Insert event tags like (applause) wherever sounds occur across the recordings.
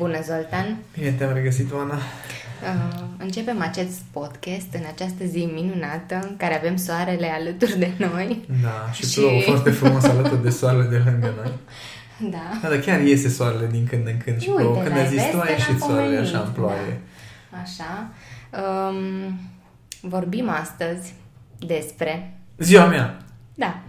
Bună, Zoltan! Bine te-am regăsit, Oana! Uh, începem acest podcast în această zi minunată în care avem soarele alături de noi. Da, și, și... plouă foarte frumos alături de soarele de lângă noi. Da. (laughs) Da, dar chiar iese soarele din când în când și Uite, plouă. Când ai zis tu, ai ieșit soarele așa în ploaie. Da. Așa. Um, vorbim astăzi despre... Ziua mea! Da.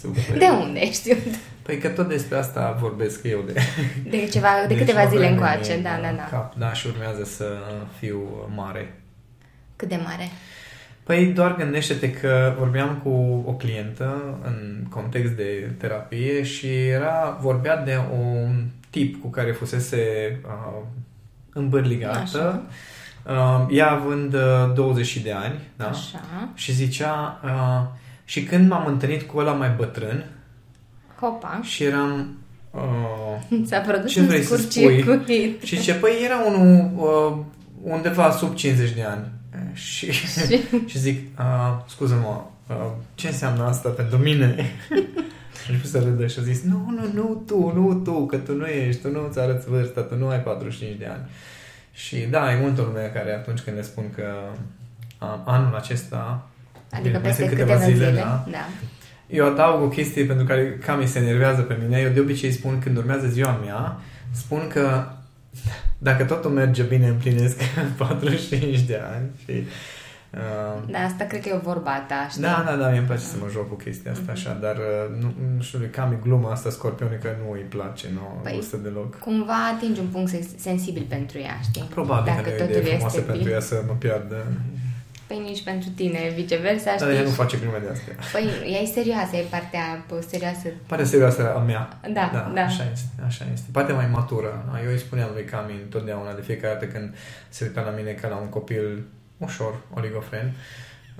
Super. De unde ești știut? Păi că tot despre asta vorbesc eu de... De, ceva, de, (laughs) de câteva zile încoace, da, da, da. Cap, da, și urmează să fiu mare. Cât de mare? Păi doar gândește-te că vorbeam cu o clientă în context de terapie și era vorbea de un tip cu care fusese uh, îmbărligată. Așa. Uh, ea având uh, 20 de ani, da? Așa. Și zicea, uh, și când m-am întâlnit cu ăla mai bătrân, Hopa. și eram... (laughs) Uh, S-a produs ce un vrei să scurt spui? circuit. Și ce, păi era unul uh, undeva sub 50 de ani. (laughs) Și, și zic, uh, scuză-mă, uh, ce înseamnă asta pentru mine? (laughs) și a început să râdă și a zis, nu, nu, nu tu, nu tu, că tu nu ești, tu nu ți arăți vârsta, tu nu ai 45 de ani. Și da, e multă lume care atunci când ne spun că uh, anul acesta Adică peste câteva, câteva zile, zile da, da. Eu adaug o chestie pentru care cam se enervează pe mine. Eu de obicei spun când urmează ziua mea, spun că dacă totul merge bine, împlinesc (laughs) 45 de ani și Uh, da, asta cred că e o vorba ta, știi? Da, da, da, mi-e place să mă joc cu chestia asta mm-hmm. așa, dar uh, nu, nu știu, cam e gluma asta scorpionică, nu îi place, nu păi, gustă deloc. Cumva atingi un punct sensibil pentru ea, știi? Probabil Dacă că nu e idee frumoasă pentru ea să mă piardă. Păi nici pentru tine, viceversa, știi? Dar ea nu face glume de astea. Păi ea e serioasă, e partea serioasă. Partea serioasă a mea. Da, da. da. Așa este, așa este. Partea mai matură. Eu îi spuneam lui Cami întotdeauna, de fiecare dată când se uita la mine ca la un copil ușor, oligofren,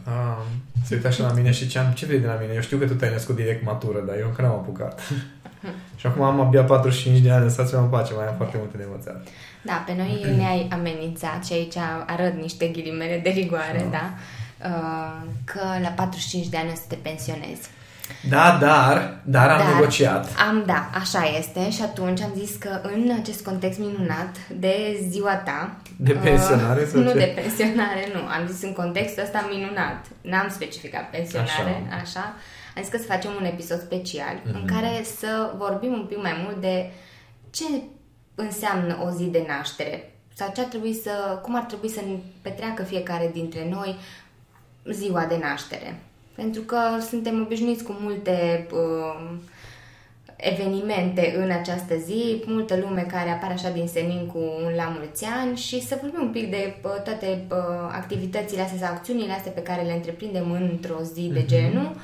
uh, se uita așa la mine și ziceam, ce vrei de la mine? Eu știu că tu te-ai născut direct matură, dar eu încă n-am apucat. (laughs) și acum am abia 45 de ani, lăsați-mă în pace, mai am foarte multe de învățat. Da, pe noi ne-ai amenințat și aici arăt niște ghilimele de rigoare, da? da? Uh, că la 45 de ani o să te pensionezi. Da, dar, dar am dar, negociat. Am, da, așa este și atunci am zis că în acest context minunat de ziua ta... De pensionare? Uh, (laughs) nu ce? de pensionare, nu. Am zis în contextul ăsta minunat. N-am specificat pensionare, așa. așa. Am zis că să facem un episod special mm-hmm. în mhm. care să vorbim un pic mai mult de ce înseamnă o zi de naștere sau ce ar trebui să, cum ar trebui să petreacă fiecare dintre noi ziua de naștere. Pentru că suntem obișnuiți cu multe uh, evenimente în această zi, multă lume care apare așa din senin cu un la mulți ani și să vorbim un pic de uh, toate uh, activitățile astea sau acțiunile astea pe care le întreprindem într-o zi de mm-hmm. genul Uh,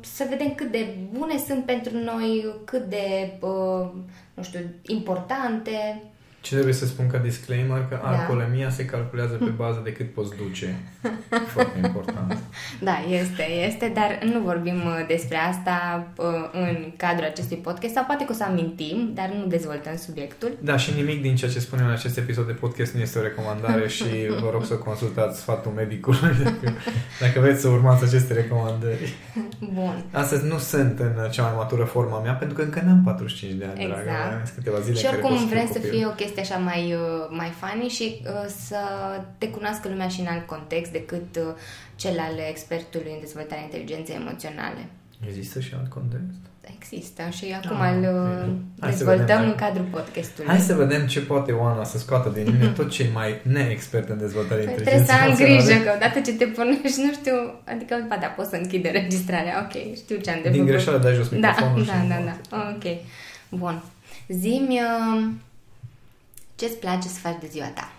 să vedem cât de bune sunt pentru noi, cât de, uh, nu știu, importante ce trebuie să spun ca disclaimer? Că da. alcoolemia se calculează pe (laughs) bază de cât poți duce. Foarte important. Da, este, este, dar nu vorbim uh, despre asta uh, în cadrul acestui podcast sau poate că o să amintim, dar nu dezvoltăm subiectul. Da, și nimic din ceea ce spunem în acest episod de podcast nu este o recomandare și (laughs) vă rog să consultați sfatul medicului (laughs) dacă, dacă vreți să urmați aceste recomandări. Bun. Astăzi nu sunt în cea mai matură forma mea pentru că încă n-am 45 de ani, exact. dragă. câteva zile și oricum vrem să fie o chestie chestii așa mai, uh, mai funny și uh, să te cunoască lumea și în alt context decât uh, cel al expertului în dezvoltarea inteligenței emoționale. Există și alt context? Există și acum ah, îl dezvoltăm în cadrul podcastului. Hai să vedem ce poate Oana să scoată din mine tot cei mai neexpert în dezvoltare păi Trebuie să am grijă că odată ce te pornești, nu știu, adică, ba da, poți să închid înregistrarea, ok, știu ce am de făcut. Din greșeală dai jos da, microfonul. (laughs) Da, da, da, da, ok. Bun. Zimi, uh, ce-ți place să faci de ziua ta?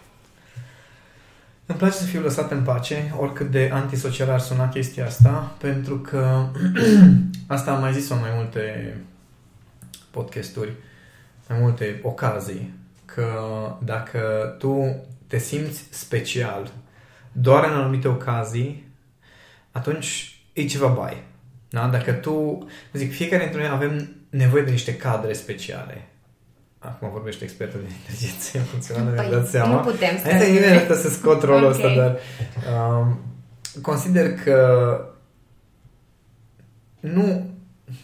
Îmi place să fiu lăsat în pace, oricât de antisocial ar suna chestia asta, pentru că (clears throat) asta am mai zis-o în mai multe podcasturi, mai multe ocazii, că dacă tu te simți special doar în anumite ocazii, atunci e ceva bai. Da? Dacă tu, zic, fiecare dintre noi avem nevoie de niște cadre speciale. Acum vorbește expertul de inteligență emoțională, păi, mi-am dat seama. Nu putem să... Hai să imediat să scot rolul okay. ăsta, dar um, consider că nu,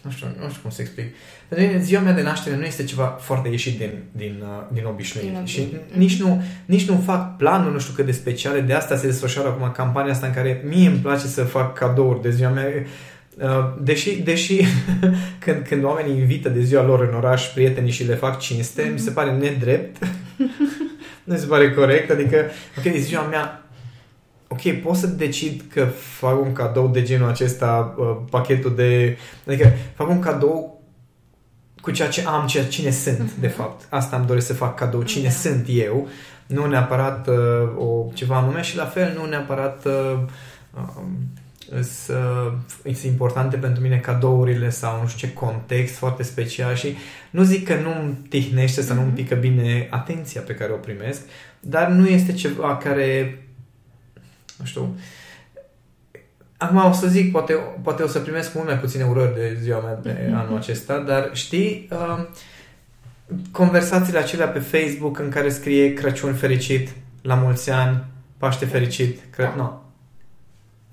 nu știu, nu știu cum să explic. Pentru mine ziua mea de naștere nu este ceva foarte ieșit din, din, uh, din obișnuit. Din și nici nu, nici nu fac planul nu știu cât de speciale. De asta se desfășoară acum campania asta în care mie îmi place să fac cadouri de ziua mea. Uh, deși, deși (laughs) când, când oamenii invită de ziua lor în oraș prietenii și le fac cinste, mm-hmm. mi se pare nedrept. (laughs) nu mi se pare corect. Adică, ok, ziua mea ok, pot să decid că fac un cadou de genul acesta, uh, pachetul de... Adică fac un cadou cu ceea ce am, ceea cine sunt, uh-huh. de fapt. Asta îmi doresc să fac cadou, cine da. sunt eu, nu neapărat uh, o, ceva anume și la fel nu neapărat uh, uh, sunt importante pentru mine cadourile sau nu știu ce context foarte special și nu zic că nu-mi tihnește să nu-mi mhm. pică bine atenția pe care o primesc, dar nu este ceva care nu știu. Acum o să zic, poate, poate o să primesc mult mai puține urări de ziua mea de mm-hmm. anul acesta, dar știi, uh, conversațiile acelea pe Facebook în care scrie Crăciun fericit, la mulți ani, Paște fericit, cred, nu.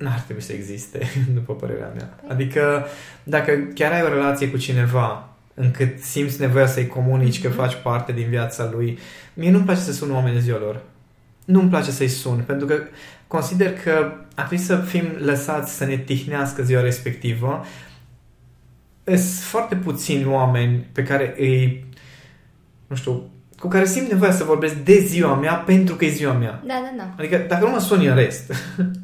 No. N-ar trebui să existe, (laughs) după părerea mea. Adică, dacă chiar ai o relație cu cineva încât simți nevoia să-i comunici că mhm. faci parte din viața lui, mie nu-mi place să sun oameni ziua lor. Nu-mi place să-i sun, pentru că consider că ar trebui să fim lăsați să ne tihnească ziua respectivă. Sunt foarte puțini oameni pe care îi, nu știu, cu care simt nevoia să vorbesc de ziua mea pentru că e ziua mea. Da, da, da. Adică dacă nu mă suni în rest, (laughs)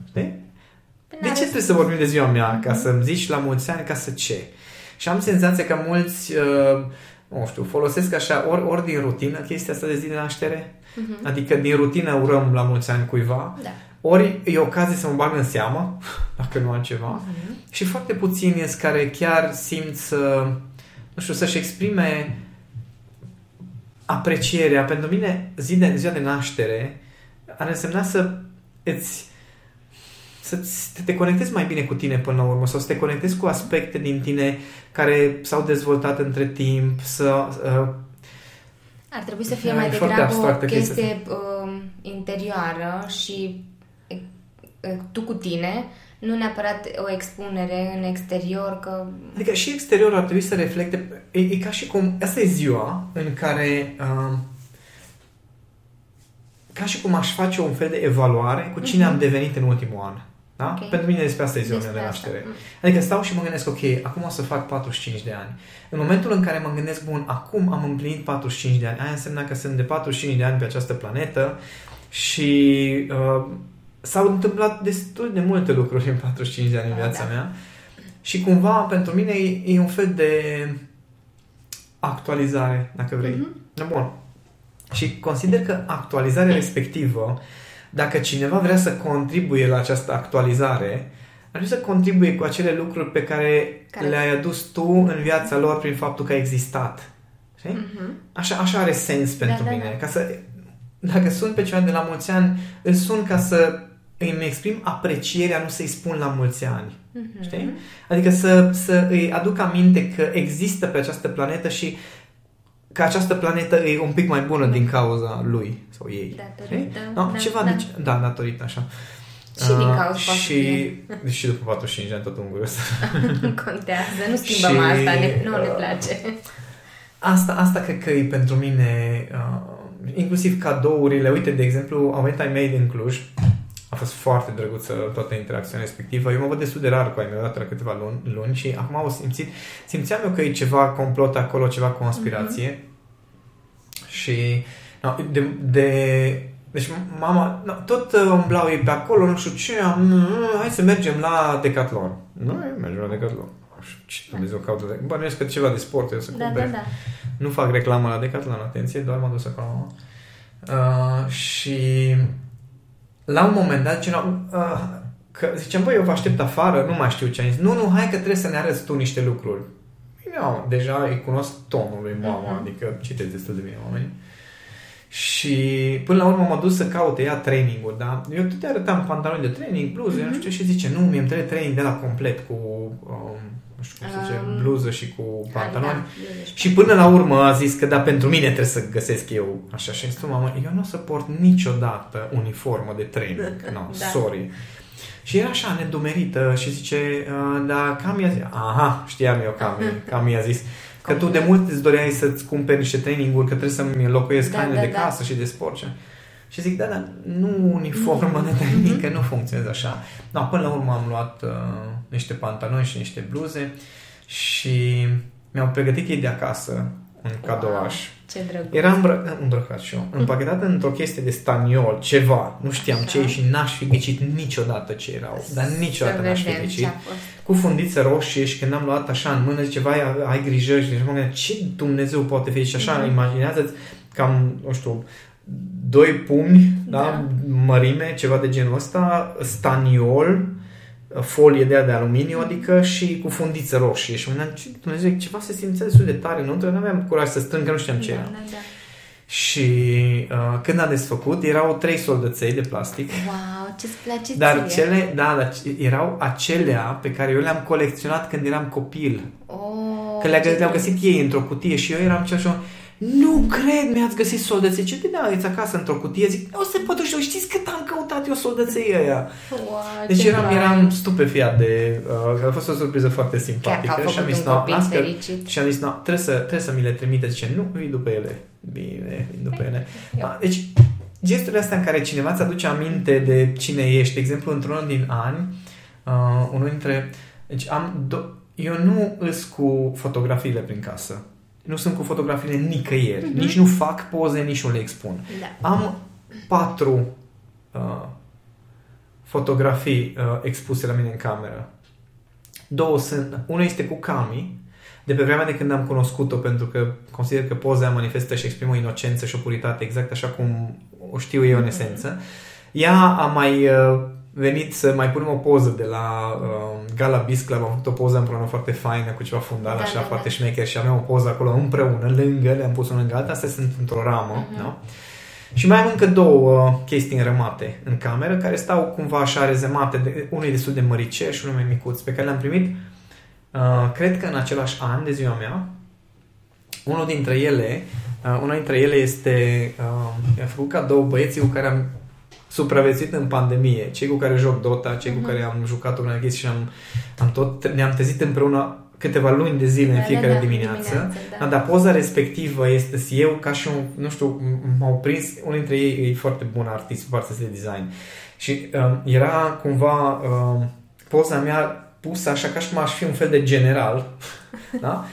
de? Păi de ce trebuie să vorbim de ziua mea? Ca să-mi zici la mulți ani, ca să ce? Și am senzația că mulți, uh, nu știu, folosesc așa ori, ori din rutină chestia asta de zi de naștere, uh-huh. adică din rutină urăm la mulți ani cuiva, da ori e ocazie să mă bag în seamă, (laughs) dacă nu altceva. Uh-huh. Și foarte puțini sunt care chiar simt să, nu știu, să-și exprime aprecierea. Pentru mine, zi de, ziua de naștere ar însemna să îți să te conectezi mai bine cu tine până la urmă sau să te conectezi cu aspecte din tine care s-au dezvoltat între timp, să... Uh, ar trebui să fie mai degrabă o chestie uh, interioară și tu cu tine, nu neapărat o expunere în exterior, că... Adică și exteriorul ar trebui să reflecte... E, e ca și cum... Asta e ziua în care... Uh, ca și cum aș face un fel de evaluare cu cine uh-huh. am devenit în ultimul an. Da? Okay. Pentru mine despre asta e ziua mea de naștere. Asta. Adică stau și mă gândesc, ok, acum o să fac 45 de ani. În momentul în care mă gândesc, bun, acum am împlinit 45 de ani, aia înseamnă că sunt de 45 de ani pe această planetă și uh, s-au întâmplat destul de multe lucruri în 45 de ani în ah, viața da. mea și cumva pentru mine e, e un fel de actualizare, dacă vrei. Mm-hmm. Bun. Și consider că actualizarea respectivă, dacă cineva vrea să contribuie la această actualizare, ar trebui să contribuie cu acele lucruri pe care, care? le-ai adus tu în viața lor prin faptul că ai existat. Mm-hmm. Așa, așa are sens da, pentru da, mine. Da. Ca să, dacă sunt pe ceva de la mulți ani, îl sun ca să îmi exprim aprecierea, nu să-i spun la mulți ani. Mm-hmm. Știi? Adică să, să îi aduc aminte că există pe această planetă și că această planetă e un pic mai bună din cauza lui sau ei. Datorită. No, da, ceva da. De, da, datorită, așa. Și din cauza uh, și, și după 45 de ani tot ungură (laughs) Contează, nu schimbăm și, asta, ne, nu uh, ne place. Asta, asta cred că e pentru mine, uh, inclusiv cadourile. Uite, de exemplu, au venit ai mei din Cluj a fost foarte drăguță toată interacțiunea respectivă. Eu mă văd destul de rar cu ai mei odată la câteva luni, luni și acum au simțit, simțeam eu că e ceva complot acolo, ceva conspirație. Mm-hmm. Și no, de, de, deci mama, no, tot uh, umblau ei pe acolo, nu știu ce, am, mm, hai să mergem la Decathlon. Nu, mergem la Decathlon. Ce Dumnezeu caută de... Bănuiesc că ceva de sport eu să da, cumpere. Da, da. Nu fac reclamă la Decathlon, atenție, doar m-am dus acolo. Uh, și la un moment dat, cineva, uh, că zicem, băi, eu vă aștept afară, nu mai știu ce am zis. Nu, nu, hai că trebuie să ne arăți tu niște lucruri. Eu deja îi cunosc tonul lui mama, uh-huh. adică citesc destul de bine oameni. Și până la urmă m-a dus să caute ea training-uri, da? Eu tot arătam pantaloni de training, bluze, uh-huh. nu știu ce zice, nu, mi-e trebuie training de la complet cu um, nu știu cum se zice, um, bluză și cu pantaloni. Da, și până la urmă a zis că da, pentru mine trebuie să găsesc eu așa. Și zis, mamă, eu nu o să port niciodată uniformă de training. (laughs) No, da. sorry. Și era așa nedumerită și zice, uh, da, cam i-a zis, aha, știam eu cam, (laughs) cam i-a zis, că tu de mult îți doreai să-ți cumperi niște traininguri, că trebuie să-mi înlocuiesc da, haine da, de da. casă și de sport. Și zic, da, dar nu uniformă de tehnică, nu funcționează așa. No, până la urmă am luat uh, niște pantaloni și niște bluze și mi-au pregătit ei de acasă un cadouaș. Ce drăguț. Era îmbră- îmbrăcat și eu, împachetat într-o chestie de staniol, ceva, nu știam Așa. ce și n-aș fi ghicit niciodată ce erau, dar niciodată n-aș fi ghicit. Cu fundiță roșie și când am luat așa în mână, zice, vai, ai grijă și mă gândeam, ce Dumnezeu poate fi? Și așa, mm-hmm. imaginează-ți cam, nu știu, doi pumni, da. da, mărime, ceva de genul ăsta, staniol, folie de aia de aluminiu, adică și cu fundiță roșie. Și mă gândeam, ce, Dumnezeu, ceva se simțea destul de tare, nu? Nu aveam curaj să strâng, că nu știam ce da, era. Da, da. Și uh, când a desfăcut, erau trei soldăței de plastic. Wow, ce-ți place Dar ție. cele, da, dar erau acelea pe care eu le-am colecționat când eram copil. Oh, că le-au, le găsit ei într-o cutie și eu eram cel și nu cred, mi-ați găsit soldăței. Ce te aveți acasă într-o cutie? Zic, o să pot și știți cât am căutat eu soldăței ăia. Wow, deci eram, eram stupefiat de... Uh, a fost o surpriză foarte simpatică. și am zis, no, că, și am zis, no, trebuie să, trebuie să mi le trimite. Zice, nu, vii după ele. Bine, vii după ele. Da, deci, gesturile astea în care cineva îți aduce aminte de cine ești. De exemplu, într-unul din ani, uh, unul dintre... Deci am... Do- eu nu îs cu fotografiile prin casă nu sunt cu fotografiile nicăieri. Mm-hmm. Nici nu fac poze, nici nu le expun. Da. Am patru uh, fotografii uh, expuse la mine în cameră. Două sunt... Una este cu Cami, de pe vremea de când am cunoscut-o, pentru că consider că poza manifestă și exprimă o inocență și o puritate, exact așa cum o știu eu în mhm. esență. Ea a mai uh, venit să mai punem o poză de la uh, Gala Beast Club, am făcut o poză împreună foarte faină cu ceva fundal, da, așa, da, foarte da. șmecher și aveam o poză acolo împreună, lângă, le-am pus unul lângă alta, astea sunt într-o ramă, uh-huh. da? Și mai am încă două uh, chestii înrămate în cameră, care stau cumva așa rezemate, de, unul e destul de măriceș și unul mai micuț, pe care le-am primit, uh, cred că în același an de ziua mea, unul dintre ele, uh, una dintre ele este, uh, mi-a făcut cadou băieții cu care am supraviețuit în pandemie, cei cu care joc Dota, cei mm-hmm. cu mhm. care am jucat o chestie și am, am tot, ne-am trezit împreună câteva luni de zile da, în fiecare da, da, dimineață. dimineață da. Da, dar poza respectivă este eu ca și un, nu știu, m-au prins, unul dintre ei e foarte bun artist pe partea de design. Și um, era cumva um, poza mea pusă așa ca și cum aș fi un fel de general, (laughs) da?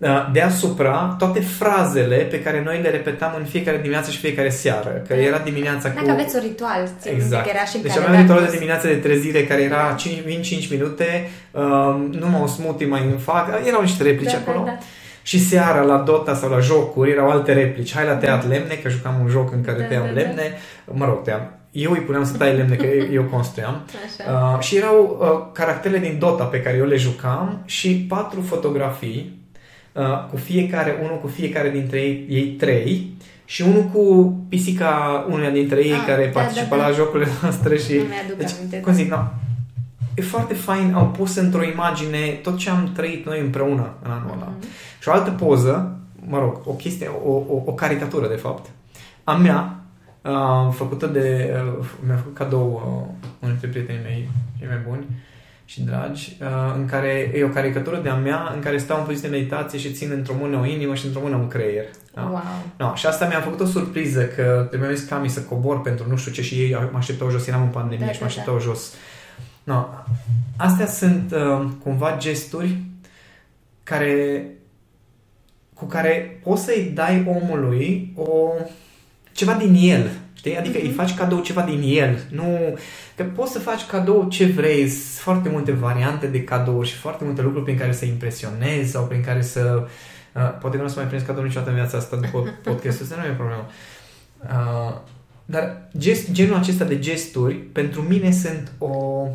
Uh, deasupra toate frazele pe care noi le repetam în fiecare dimineață și fiecare seară. Că era dimineața Dacă cu... aveți un ritual, exact. că era și deci aveam ritual de dimineață de trezire care era 5, vin 5 minute, um, numai o smoothie mai îmi fac, erau niște replici da, da acolo. Da, da. Și seara la Dota sau la jocuri erau alte replici. Hai la tăiat lemne, că jucam un joc în care da, tăiam da, da. lemne. Mă rog, tăiam. Eu îi puneam să tai lemne, că (laughs) eu construiam. Uh, și erau uh, caracterele din Dota pe care eu le jucam și patru fotografii Uh, cu fiecare, unul cu fiecare dintre ei, ei trei și unul cu pisica unuia dintre ei ah, care da, participa da, da. la jocurile noastre și... Nu deci, aminte, cum zic, no, e foarte fain, au pus într-o imagine tot ce am trăit noi împreună în anul ăla. Mm-hmm. Și o altă poză, mă rog, o chestie, o, o, o caricatură de fapt, a mea, uh, făcută de, uh, mi-a făcut cadou uh, unul dintre prietenii mei, cei mai buni, uh, și dragi, uh, în care e o caricatură de-a mea în care stau în poziție de meditație și țin într-o mână o inimă și într-o mână un creier. Da? Wow. No, și asta mi-a făcut o surpriză că trebuia zis Cami să cobor pentru nu știu ce și ei mă așteptau jos, eram în pandemie da, și mă da, așteptau da. jos. No. Astea sunt uh, cumva gesturi care cu care poți să-i dai omului o ceva din el. Știi? Adică mm-hmm. îi faci cadou ceva din el. Nu... Că poți să faci cadou ce vrei. Sunt foarte multe variante de cadouri și foarte multe lucruri prin care să impresionezi sau prin care să... Uh, poate că nu o să mai prins cadou niciodată în viața asta după (laughs) podcastul ăsta, nu e problemă. Uh, dar gest, genul acesta de gesturi pentru mine sunt o... Uh,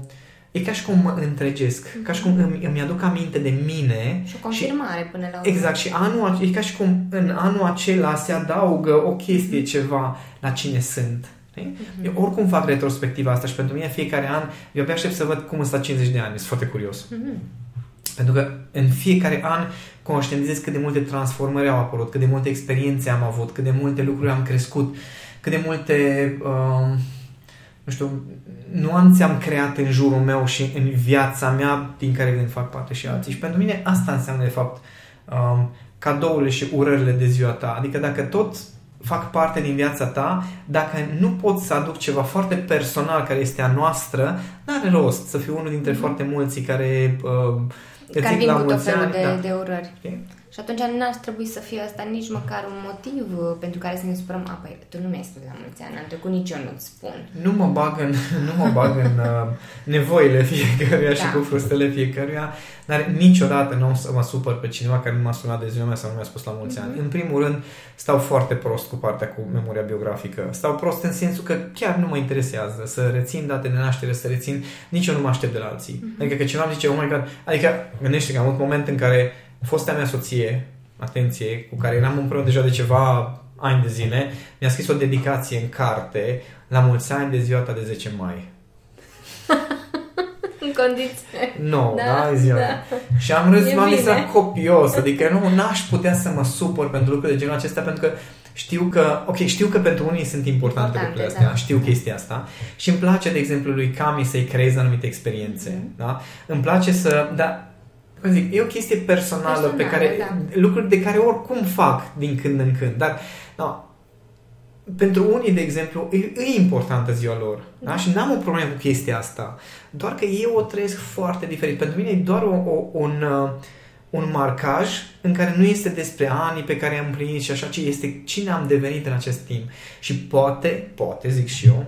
E ca și cum mă întregesc, mm-hmm. ca și cum îmi, îmi aduc aminte de mine. Și o confirmare și, până la urmă. Exact, și anul, e ca și cum în anul acela se adaugă o chestie, mm-hmm. ceva la cine sunt. Mm-hmm. Eu oricum fac retrospectiva asta și pentru mine fiecare an, eu abia aștept să văd cum sunt la 50 de ani, sunt foarte curios. Mm-hmm. Pentru că în fiecare an conștientizez cât de multe transformări au apărut, cât de multe experiențe am avut, cât de multe lucruri am crescut, cât de multe... Uh, nu știu, nuanțe am creat în jurul meu și în viața mea din care când fac parte și alții. Și pentru mine asta înseamnă, de fapt, um, cadourile și urările de ziua ta. Adică dacă tot fac parte din viața ta, dacă nu pot să aduc ceva foarte personal care este a noastră, n-are rost să fiu unul dintre mm-hmm. foarte mulți care uh, care vin cu tot felul de, da. de urări. Okay. Și atunci nu ar trebui să fie asta nici măcar un motiv uh, pentru care să ne supărăm. A, păi, tu nu mi-ai spus la mulți ani, am trecut nici eu nu-ți spun. Nu mă bag în, nu mă bag în uh, nevoile fiecăruia da. și cu frustele fiecăruia, dar niciodată nu o să mă supăr pe cineva care nu m-a sunat de ziua mea sau nu mi-a spus la mulți mm-hmm. ani. Mhm. În primul rând, stau foarte prost cu partea cu memoria biografică. Stau prost în sensul că chiar nu mă interesează să rețin date de naștere, să rețin, nici eu nu mă aștept de la alții. Mm-hmm. Adică că cineva zice, oh my god, adică gândește că am avut moment în care fosta mea soție, atenție, cu care eram împreună deja de ceva ani de zile, mi-a scris o dedicație în carte la mulți ani de ziua ta de 10 mai. (laughs) în condiție. Nu, no, da, da, ziua. Da. Și am râs, m-am zis copios, adică nu n-aș putea să mă supăr pentru lucruri de genul acesta, pentru că știu că, ok, știu că pentru unii sunt importante, importante lucrurile astea, da. știu chestia asta și îmi place, de exemplu, lui Cami să-i creeze anumite experiențe, mm-hmm. da? Îmi place să, da, cum zic, e o chestie personală, personală pe care, da. lucruri de care oricum fac din când în când, dar no, pentru unii, de exemplu, e, e importantă ziua lor. Da? Da? Și n-am o problemă cu chestia asta. Doar că eu o trăiesc foarte diferit. Pentru mine e doar o, o, un, uh, un marcaj în care nu este despre anii pe care am împlinit și așa, ci este cine am devenit în acest timp. Și poate, poate, zic și eu,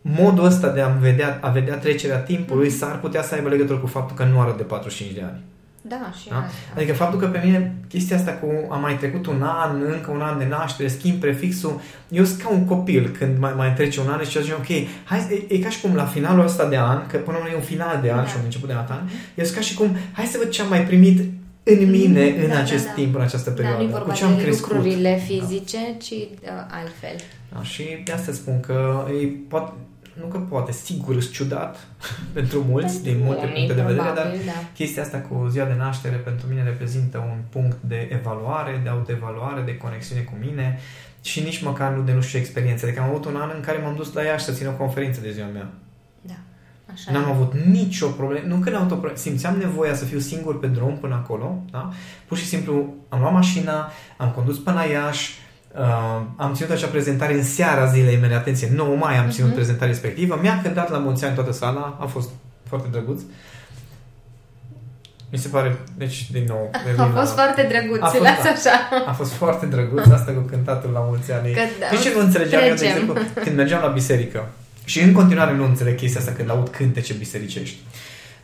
modul ăsta de a vedea, a vedea trecerea timpului mm-hmm. s-ar putea să aibă legătură cu faptul că nu arăt de 45 de ani. Da, și da? Asta. Adică faptul că pe mine chestia asta cu am mai trecut un an, încă un an de naștere, schimb prefixul, eu sunt ca un copil când mai, mai trece un an și zice, ok, hai, e, e, ca și cum la finalul ăsta de an, că până la e un final de an da. și un început de an, e ca și cum, hai să văd ce am mai primit în mine mm, în da, acest da, da. timp, în această perioadă. Da, nu cu ce am crescut. lucrurile fizice, da. ci uh, altfel. Da, și de asta spun că e, poate, nu că poate, sigur sunt ciudat (laughs) pentru mulți, din multe puncte de vedere, dar da. chestia asta cu ziua de naștere pentru mine reprezintă un punct de evaluare, de autoevaluare, de conexiune cu mine și nici măcar nu de nu știu experiență. Adică am avut un an în care m-am dus la Iași să țin o conferință de ziua mea. Da. Așa N-am e. avut nicio problemă, nu că n-am avut o problemă, simțeam nevoia să fiu singur pe drum până acolo, da? Pur și simplu am luat mașina, am condus până la Iași, Uh, am ținut acea prezentare în seara zilei mele, atenție, 9 mai am ținut uh-huh. prezentarea respectivă, mi-a cântat la mulți ani toată sala, a fost foarte drăguț. Mi se pare, deci, din nou... (laughs) A fost la... foarte drăguț, a fost, așa. A fost foarte drăguț asta cu cântatul la mulți ani. Că, da, deci nu înțelegeam eu, de exemplu, când mergeam la biserică și în continuare nu înțeleg chestia asta când aud cântece bisericești.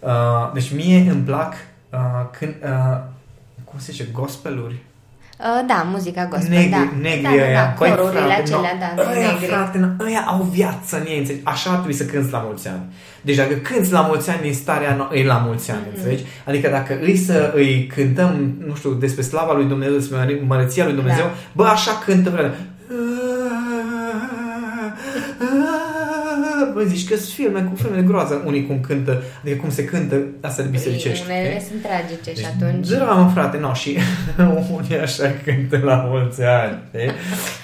Uh, deci mie îmi plac uh, când, uh, cum se zice, gospeluri, Uh, da, muzica gospel, negri, da. Negri da, aia, da, da, corurile frate, acelea, no, da, ăia, negri. frate, ăia au viață în ei, Așa ar trebui să cânți la mulți ani. Deci dacă cânți la mulți ani din starea no- e la mulți ani, mm-hmm. înțelegi? Adică dacă îi să îi cântăm, nu știu, despre slava lui Dumnezeu, despre măreția lui Dumnezeu, da. bă, așa cântă vreo bă, zici că sunt filme cu filme de groază, unii cum cântă, adică cum se cântă asta de bisericești. Unele sunt tragice și deci, atunci... Dramă, frate, no, și (laughs) unii așa cântă la mulți ani, știi?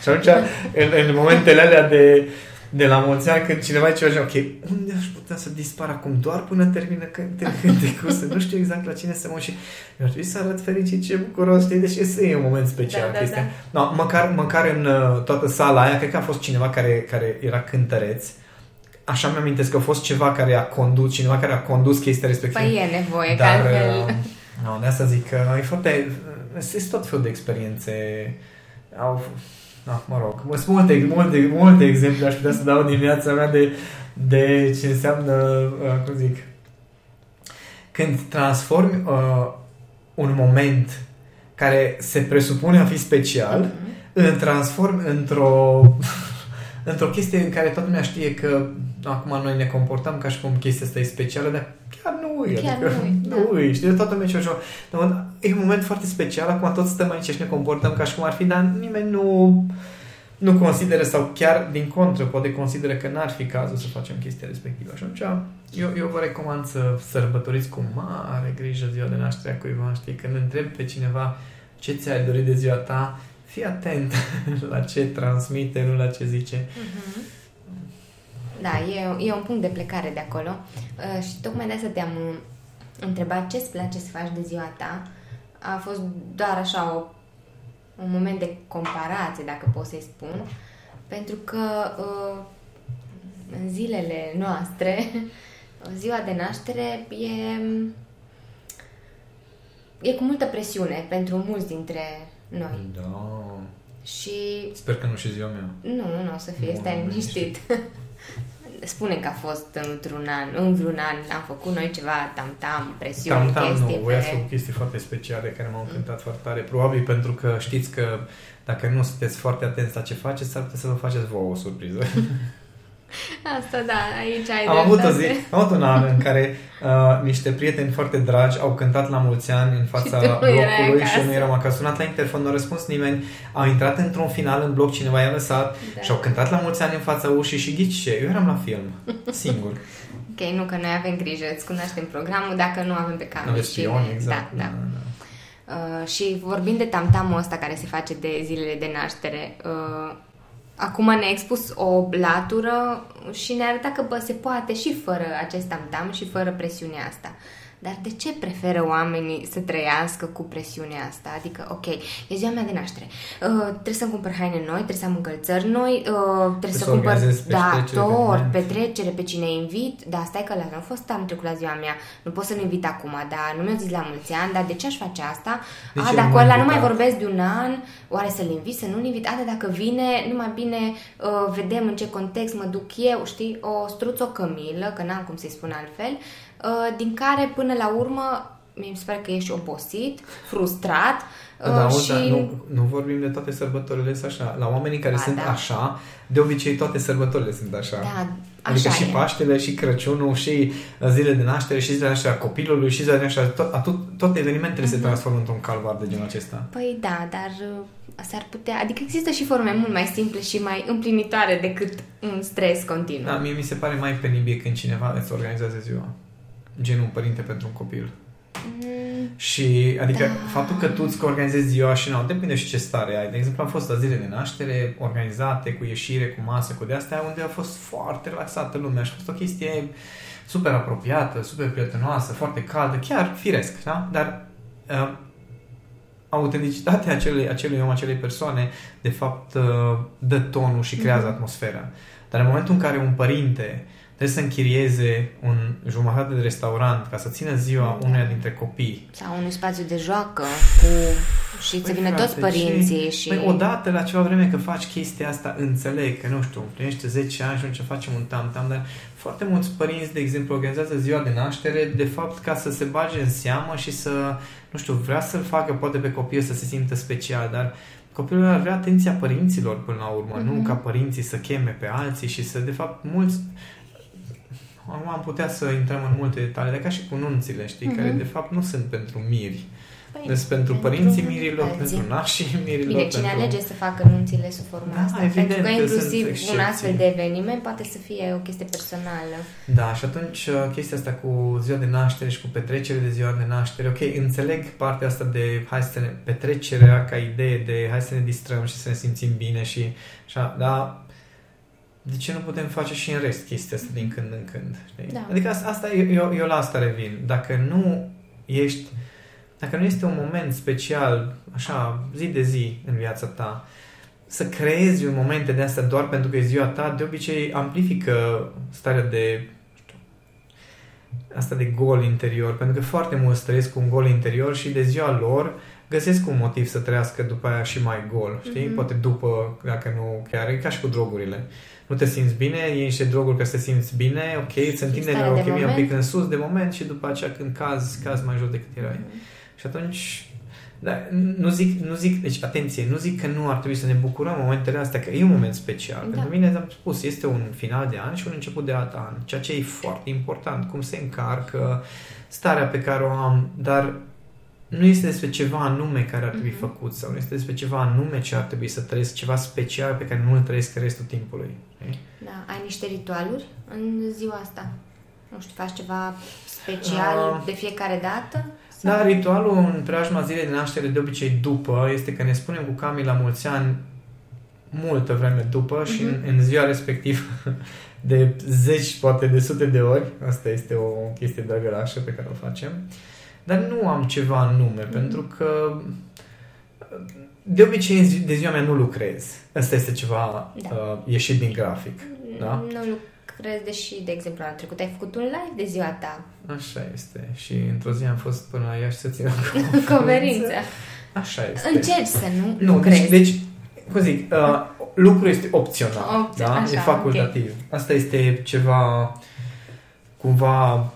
Și atunci, în, în momentele alea de, de la mulți ani, când cineva zice așa, ok, unde aș putea să dispar acum? Doar până termină cânte, cânte să nu știu exact la cine să mă și eu ar trebui să arăt fericit ce bucuros, știi? Deci e un moment special da, da, da. No, măcar, măcar în uh, toată sala aia, cred că a fost cineva care, care era cântăreț așa mi amintesc că a fost ceva care a condus, cineva care a condus chestia respectivă. Păi e nevoie, dar, că altfel... Uh, no, de asta zic că e foarte... Sunt tot fel de experiențe. Au, no, mă rog, sunt multe, multe, multe exemple aș putea să dau din viața mea de, de ce înseamnă, uh, cum zic, când transformi uh, un moment care se presupune a fi special, mm-hmm. îl transform într-o (laughs) într-o chestie în care toată lumea știe că acum noi ne comportăm ca și cum chestia asta e specială, dar chiar nu e. Chiar adică, nu, (laughs) nu e. Știi, toată lumea și E un moment foarte special, acum toți stăm aici și ne comportăm ca și cum ar fi, dar nimeni nu nu consideră sau chiar din contră poate consideră că n-ar fi cazul să facem chestia respectivă. Și atunci eu, eu vă recomand să sărbătoriți cu mare grijă ziua de naștere a cuiva. Știi, când întreb pe cineva ce ți-ai dorit de ziua ta, fii atent (laughs) la ce transmite, nu la ce zice. Mm-hmm. Da, e, e un punct de plecare de acolo uh, și tocmai de asta te-am întrebat ce îți place să faci de ziua ta. A fost doar așa o, un moment de comparație, dacă pot să-i spun, pentru că uh, în zilele noastre, (laughs) ziua de naștere e, e cu multă presiune pentru mulți dintre noi. Da. Și... Sper că nu și ziua mea. Nu, nu o să fie, nu, stai liniștit. (laughs) Spune că a fost într-un an, în vreun an, am făcut noi ceva tam-tam, presiune, tam-tam, chestii. nu, voi ați făcut chestii foarte speciale care m-au încântat mm. foarte tare. Probabil pentru că știți că dacă nu sunteți foarte atenți la ce faceți, s-ar putea să vă faceți vouă o surpriză. (laughs) Asta da, aici ai am avut o zi, am avut un an în care uh, niște prieteni foarte dragi au cântat la mulți ani în fața (laughs) și blocului și nu eram acasă. Sunat la interfon, nu a răspuns nimeni. Au intrat într-un final în bloc, cineva i-a lăsat da. și au cântat la mulți ani în fața ușii și ghici ce? Eu eram la film, (laughs) singur. ok, nu că noi avem grijă, îți cunoaștem programul dacă nu avem pe cameră. Aveți spion, exact. Da, da. da, da. Uh, și vorbind de tamtamul ăsta care se face de zilele de naștere, uh, Acum ne-a expus o latură și ne-a arătat că bă, se poate și fără acest tamtam și fără presiunea asta. Dar de ce preferă oamenii să trăiască cu presiunea asta? Adică, ok, e ziua mea de naștere, uh, trebuie să-mi cumpăr haine noi, trebuie să am încălțări noi, uh, trebuie să, să cumpăr da, tort, petrecere, pe cine invit. Da, stai că la nu fost am trecut la ziua mea, nu pot să-l invit acum, dar nu mi-au zis la mulți ani, dar de ce aș face asta? De A, dacă ăla nu mai vorbesc de un an, oare să-l invit, să nu-l invit? A, dar dacă vine, numai bine uh, vedem în ce context mă duc eu, știi, o struță, o cămilă, că n-am cum să-i spun altfel, Uh, din care până la urmă mi se pare că ești obosit, frustrat da, da, și... Da, nu, nu vorbim de toate sărbătorile așa. La oamenii care ba, sunt da. așa, de obicei toate sărbătorile sunt așa. Da, Adică așa și e. Paștele, și Crăciunul, și zile de naștere, și zilele așa copilului, și zilele așa, tot, tot, toate evenimentele uh-huh. se mhm. transformă într-un calvar de genul acesta. Păi da, dar uh, s-ar putea, adică există și forme mult mai simple și mai împlinitoare decât un stres continuu. Da, mie mi se pare mai penibil când cineva îți organizează ziua genul părinte pentru un copil. Mm, și, adică, da. faptul că tu îți organizezi ziua și nu, depinde și ce stare ai. De exemplu, am fost la zile de naștere, organizate, cu ieșire, cu masă, cu de-astea, unde a fost foarte relaxată lumea și a fost o chestie super apropiată, super prietenoasă, foarte caldă, chiar firesc, da? Dar uh, autenticitatea acelui, acelui om, acelei persoane, de fapt, uh, dă tonul și creează mm-hmm. atmosfera. Dar în momentul în care un părinte trebuie să închirieze un jumătate de restaurant ca să țină ziua da. uneia dintre copii. Sau un spațiu de joacă cu... și păi să vină frate, toți părinții și... Păi odată la ceva vreme că faci chestia asta, înțeleg că, nu știu, împlinește 10 ani și atunci facem un tam-tam, dar foarte mulți părinți, de exemplu, organizează ziua de naștere, de fapt, ca să se bage în seamă și să, nu știu, vrea să-l facă poate pe copil să se simtă special, dar copilul ar vrea atenția părinților până la urmă, mm-hmm. nu ca părinții să cheme pe alții și să, de fapt, mulți Acum am putea să intrăm în multe detalii, de ca și cu nunțile, știi, uh-huh. care de fapt nu sunt pentru miri. Păi, deci pentru, pentru părinții mirilor, pentru nașii mirilor. Bine, cine pentru... alege să facă nunțile sub forma da, asta? Evident, pentru că inclusiv un astfel de eveniment poate să fie o chestie personală. Da, și atunci uh, chestia asta cu ziua de naștere și cu petrecere de ziua de naștere, ok, înțeleg partea asta de hai să ne petrecerea ca idee de hai să ne distrăm și să ne simțim bine și așa, dar de ce nu putem face și în rest chestia asta din când în când? Știi? Da. Adică asta, asta eu, eu la asta revin. Dacă nu ești, dacă nu este un moment special, așa, zi de zi în viața ta, să creezi un moment de asta doar pentru că e ziua ta, de obicei amplifică starea de asta de gol interior, pentru că foarte mulți trăiesc cu un gol interior și de ziua lor găsesc un motiv să trăiască după aia și mai gol, știi? Mm-hmm. Poate după, dacă nu chiar, e ca și cu drogurile nu te simți bine, iei niște droguri ca să te simți bine, ok, se întinde neurochimia un pic în sus de moment și după aceea când cazi, cazi mai jos decât erai. Mm-hmm. Și atunci, da, nu zic, nu zic, deci atenție, nu zic că nu ar trebui să ne bucurăm momentele astea, că e un moment special. Da. Pentru mine, am spus, este un final de an și un început de alt an, ceea ce e foarte important, cum se încarcă, starea pe care o am, dar nu este despre ceva anume care ar trebui mm-hmm. făcut sau nu este despre ceva anume ce ar trebui să trăiesc, ceva special pe care nu îl trăiesc restul timpului. Da, ai niște ritualuri în ziua asta? Nu știu, faci ceva special uh, de fiecare dată? Sau? Da, ritualul în preajma zilei de naștere de obicei după este că ne spunem cu Cami la mulți ani multă vreme după uh-huh. și în, mhm. în ziua respectivă (laughs) de zeci, poate de sute de ori. Asta este o chestie drăgălașă pe care o facem. Dar nu am ceva în nume, mm-hmm. pentru că de obicei de ziua mea nu lucrez. Asta este ceva da. uh, ieșit din grafic. Da? Nu lucrez, deși, de exemplu, anul trecut ai făcut un live de ziua ta. Așa este. Și într-o zi am fost până la Iași să țin (laughs) conferință. Așa este. Încerci să nu Nu, lucrezi. deci, deci cum zic, uh, lucru este opțional. Opț- da? Așa, e facultativ. Okay. Asta este ceva cumva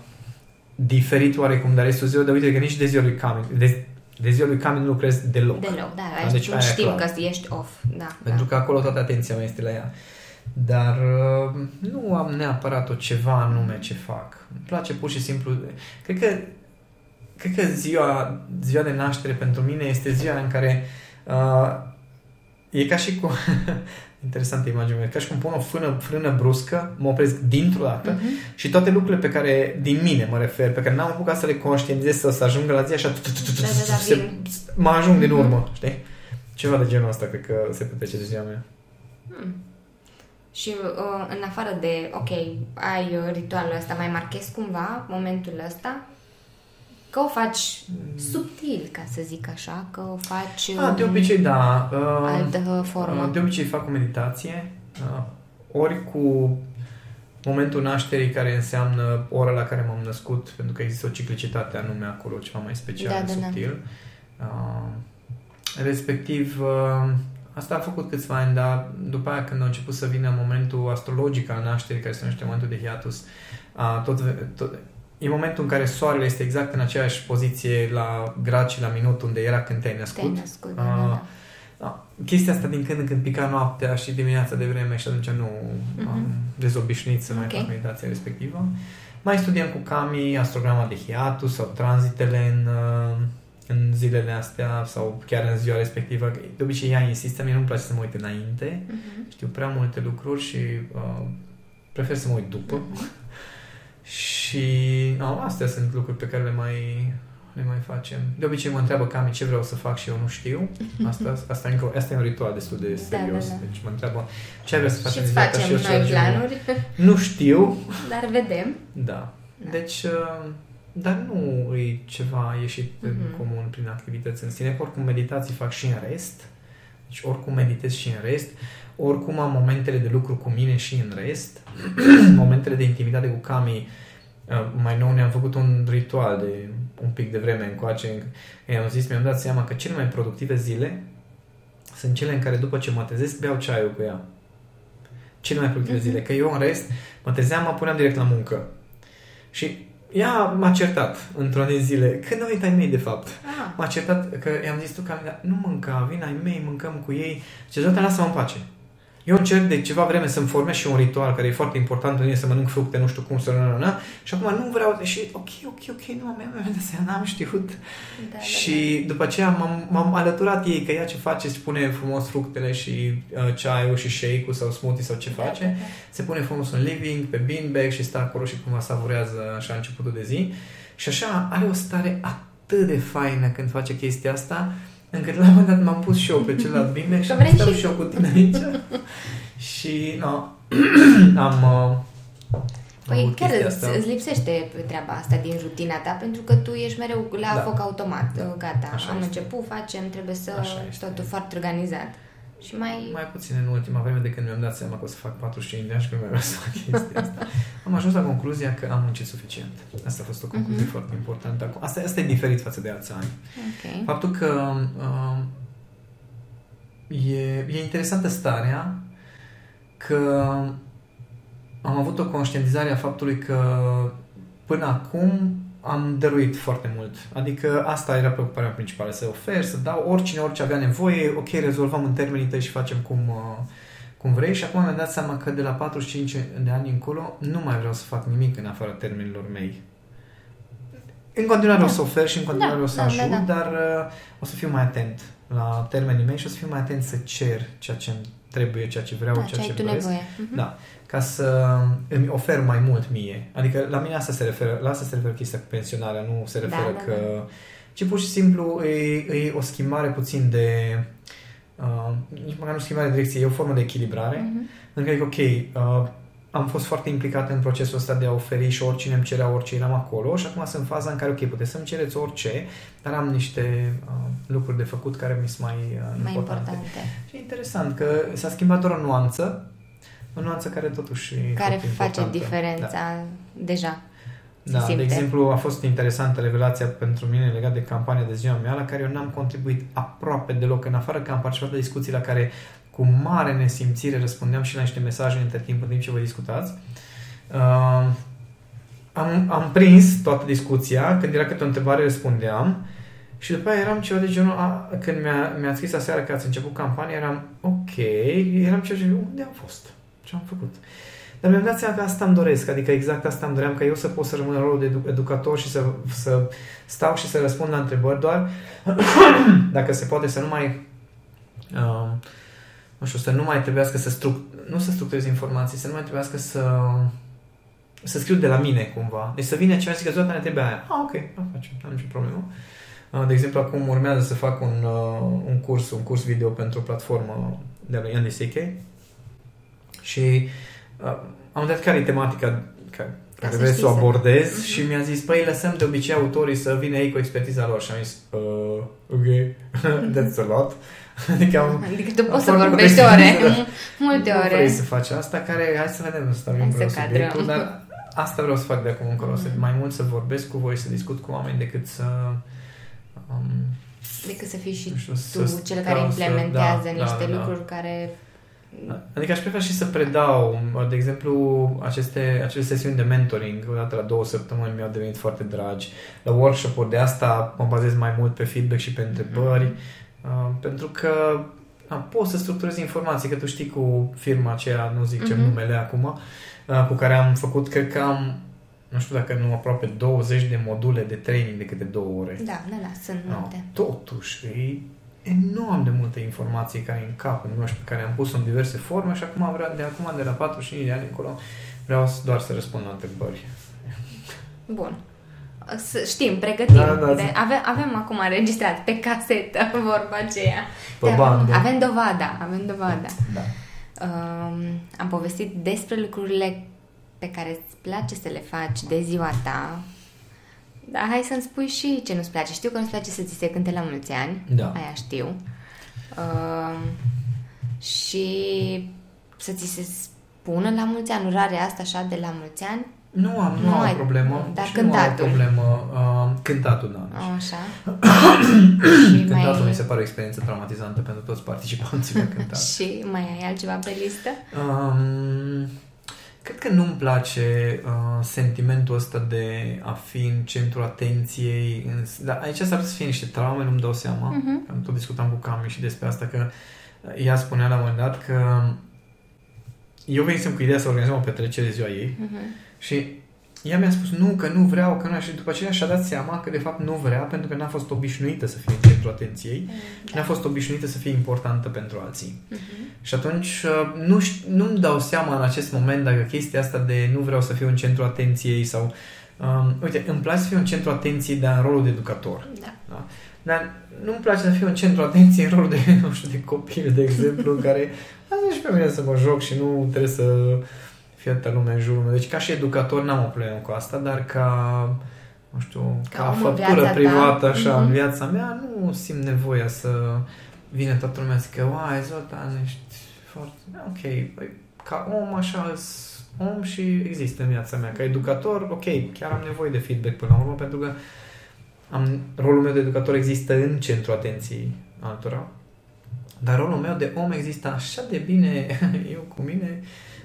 diferit oarecum, dar este o ziua de uite că nici de ziua lui Cami, de, de ziua lui Cami nu lucrez deloc. Deloc, da. da deci știm că ești off. Da, Pentru da. că acolo toată atenția mea este la ea. Dar uh, nu am neapărat o ceva anume ce fac. Îmi place pur și simplu. Cred că, cred că ziua, ziua de naștere pentru mine este ziua în care uh, e ca și cu (laughs) interesantă imagine, ca și cum pun o frână, frână bruscă, mă opresc dintr-o dată uh-huh. și toate lucrurile pe care, din mine mă refer, pe care n-am apucat să le conștientizez să, să ajungă la zi așa, mă ajung din urmă, știi? Ceva de genul ăsta cred că se petrece de ziua mea. Hmm. Și uh, în afară de, ok, ai ritualul ăsta, mai marchezi cumva momentul ăsta? Că o faci subtil, ca să zic așa, că o faci... A, de obicei, da. Uh, altă formă. De obicei fac o meditație, uh, ori cu momentul nașterii care înseamnă ora la care m-am născut, pentru că există o ciclicitate anume acolo, ceva mai special, da, da, da. subtil. Da. Uh, respectiv, uh, asta a făcut câțiva ani, dar după aia când a început să vină momentul astrologic al nașterii, care se numește momentul de hiatus, uh, tot, tot, e momentul în care soarele este exact în aceeași poziție la grad și la minut unde era când te-ai născut. Te-ai născut, da, da. Da. Chestia asta din când în când pica noaptea și dimineața de vreme și atunci nu uh-huh. am dezobișnuit să okay. mai fac meditația respectivă. Mai studiem cu Cami astrograma de hiatus sau tranzitele în, în zilele astea sau chiar în ziua respectivă. De obicei ea insistă, mie nu-mi place să mă uit înainte. Uh-huh. Știu prea multe lucruri și uh, prefer să mă uit după. Uh-huh. Și no, astea sunt lucruri pe care le mai, le mai facem. De obicei mă întreabă Cami ce vreau să fac și eu nu știu. (laughs) Asta, asta, încă, asta e un ritual destul de serios. Da, da, da. Deci mă întreabă ce vrea să facem și facem și noi planuri. Nu știu. Dar vedem. Da. da. Deci, uh, dar nu e ceva ieșit mm-hmm. în mhm. comun prin activități în sine. Oricum meditații fac și în rest. Deci oricum meditez și în rest. Oricum am momentele de lucru cu mine și în rest. (clears throat) momentele de intimitate cu Cami Uh, mai nou ne-am făcut un ritual de un pic de vreme încoace. I-am zis, mi-am dat seama că cele mai productive zile sunt cele în care după ce mă trezesc, beau ceaiul cu ea. Cele mai productive mm-hmm. zile. Că eu în rest mă trezeam, mă puneam direct la muncă. Și ea m-a certat într-o de zile, că nu ai mei de fapt. Ah. M-a certat că i-am zis tu că nu mânca, vin ai mei, mâncăm cu ei. Ce toată lasă-mă în pace. Eu încerc de ceva vreme să-mi formez și un ritual care e foarte important în mine, să mănânc fructe, nu știu cum, să nu, nu, nu, și acum nu vreau, și ok, ok, ok, nu am mea, de n-am știut. Da, și da, da. după aceea m-am, m-am alăturat ei, că ea ce face, se pune frumos fructele și uh, ceaiul și shake-ul sau smoothie sau ce da, face, da, da. se pune frumos un living pe beanbag și stă acolo și cumva savurează așa începutul de zi. Și așa are o stare atât de faină când face chestia asta, încât la un moment dat m-am pus și eu pe celălalt bine și am stat și eu cu tine aici. (laughs) și, no, (clears throat) am... Uh, Păi chiar îți, îți lipsește treaba asta din rutina ta pentru că tu ești mereu la da. foc automat. Da. Gata, Așa am este. început, facem, trebuie să totul foarte organizat. Și mai... Mai puțin în ultima vreme de când mi-am dat seama că o să fac 45 de ani și că nu mai vreau să fac chestia asta. (laughs) am ajuns la concluzia că am muncit suficient. Asta a fost o concluzie uh-huh. foarte importantă. Asta, asta e diferit față de alți ani. Okay. Faptul că uh, e, e interesantă starea că am avut o conștientizare a faptului că până acum am dăruit foarte mult. Adică asta era preocuparea principală, să ofer, să dau oricine, orice avea nevoie, ok, rezolvăm în termenii tăi și facem cum, uh, cum vrei și acum mi-am dat seama că de la 45 de ani încolo nu mai vreau să fac nimic în afara termenilor mei. În continuare da. o să ofer și în continuare da, o să da, ajut, da, da. dar uh, o să fiu mai atent la termenii mei și o să fiu mai atent să cer ceea ce îmi trebuie, ceea ce vreau, da, ceea ce, ce vreau. Uh-huh. Da ca să îmi ofer mai mult mie. Adică la mine asta se referă, la asta se referă chestia cu pensionarea, nu se da, referă da, că... Da, ci pur și simplu e, e o schimbare puțin de... Uh, nici măcar nu schimbare de direcție, e o formă de echilibrare uh-huh. în care, ok, uh, am fost foarte implicat în procesul ăsta de a oferi și oricine îmi cerea orice, eram acolo și acum sunt în faza în care, ok, puteți să-mi cereți orice, dar am niște uh, lucruri de făcut care mi sunt mai, uh, mai importante. importante. Și e interesant că s-a schimbat doar o nuanță, o nuanță care totuși Care e face importantă. diferența Da. deja. Se Da, simte. de exemplu, a fost interesantă revelația pentru mine legat de campania de ziua mea, la care eu n-am contribuit aproape deloc, în afară că am participat la discuții la care cu mare nesimțire răspundeam și la niște mesaje între timp, în timp ce voi discutați. Uh, am, am prins toată discuția, când era câte o întrebare răspundeam și după aia eram ceva de genul, a, când mi-a, mi-a scris aseară că ați început campania, eram ok, eram ceva de genul, unde am fost? Ce am făcut? Dar mi-am dat seama că asta îmi doresc, adică exact asta îmi doream, că eu să pot să rămân în rolul de edu- educator și să, să stau și să răspund la întrebări, doar (coughs) dacă se poate să nu mai uh, nu știu, să nu mai trebuiască să struc- nu să structurez informații, să nu mai trebuiască să să scriu de la mine cumva. Deci să vină cineva și zică, Zoltan, ne trebuie aia. Ah, ok, o facem, n-am nicio problemă. Uh, De exemplu, acum urmează să fac un, uh, un curs, un curs video pentru o platformă de la Andy C.K. Și uh, am dat care e tematica care, care să vrei să știi o să- abordez Mhm. și mi-a zis, păi lăsăm de obicei autorii să vină ei cu expertiza lor și am zis, uh, ok, (laughs) that's a lot. (laughs) adică am, Adică tu Am poți să foarte vorbești multe ore, experiențe, (laughs) multe nu ore. vrei să faci asta, care, hai să vedem, să stau Hai împreună să subiectul, cadrăm. dar asta vreau să fac de acum încolo, să, mai mult să vorbesc cu voi, să discut cu oameni decât să... Um, Decât să fii și nu știu, tu să cel stau care să- implementează da, niște da, da. lucruri care... Adică aș prefera și să predau, de exemplu, aceste, acele sesiuni de mentoring, o dată la două săptămâni mi-au devenit foarte dragi. La workshop-uri de asta mă bazez mai mult pe feedback și pe întrebări, uh, pentru că a, poți să structurezi informații, că tu știi cu firma aceea, nu zic ce Mhm. numele acum, uh, cu care am făcut, cred că am, nu știu dacă nu aproape 20 de module de training de câte două ore. Da, da, da, sunt No, multe. totuși, e enorm de multe informații care în cap, nu știu, pe care am pus în diverse forme și acum vreau, de acum, de la 45 de ani încolo, vreau să- doar să răspund la întrebări. Bun. Să știm, pregătim. Da, da, De- avem, avem acum înregistrat pe casetă (laughs) vorba aceea. Pe Te- bandă. Avem dovada, avem dovada. Da. Um, am povestit despre lucrurile pe care îți place să le faci de ziua ta. Dar hai să-mi spui și ce nu-ți place. Știu că nu-ți place să ți se cânte la mulți ani. Da. Aia știu. Um, și să ți se spună la mulți ani, urarea asta așa de la mulți ani. Nu am, nu, Nu am ai- o problemă. dar și nu am o cântatul. problemă. Uh, cântatul, da. Așa. și, Cântatul mi mai, se pare o experiență traumatizantă pentru toți participanții la cântat. (laughs) și mai ai altceva pe listă? Um, cred că nu-mi place uh, sentimentul ăsta de a fi în centrul atenției. În, dar aici s-ar putea să fie niște traume, nu-mi dau seama. Mhm. Am tot discutam cu Cami și despre asta, că uh, ea spunea la un moment dat că eu venisem cu ideea să organizăm o petrecere ziua ei Uh-huh. și ea mi-a spus nu, că nu vreau, că nu și după aceea și-a dat seama că de fapt nu vrea pentru că n-a fost obișnuită să fie în centrul atenției și n-a fost obișnuită să fie importantă pentru alții. Uh-huh. Și atunci uh, nu, ș- nu-mi dau seama în acest moment dacă chestia asta de nu vreau să fiu în centru atenției sau... Um, uite, îmi place să fiu în centru atenției, dar în rolul de educator. Da. Da? Dar nu-mi place să fiu în centru atenției în rolul de, (laughs) nu știu, de copil, de exemplu, în care lasă și pe mine să mă joc și nu trebuie să fie atâta lume în jurul meu. Deci ca și educator n-am o problemă cu asta, dar ca nu știu, Ca ca, om în făptură viața ta. privată așa Mhm. în viața mea, nu simt nevoia să vine toată lumea să zică, uai, Zoltan, ești foarte... Ok, păi, ca om așa om și există în viața mea. Ca educator, ok, chiar am nevoie de feedback până la urmă, pentru că am, rolul meu de educator există în centrul atenției altora. Dar rolul meu de om există așa de bine (laughs) eu cu mine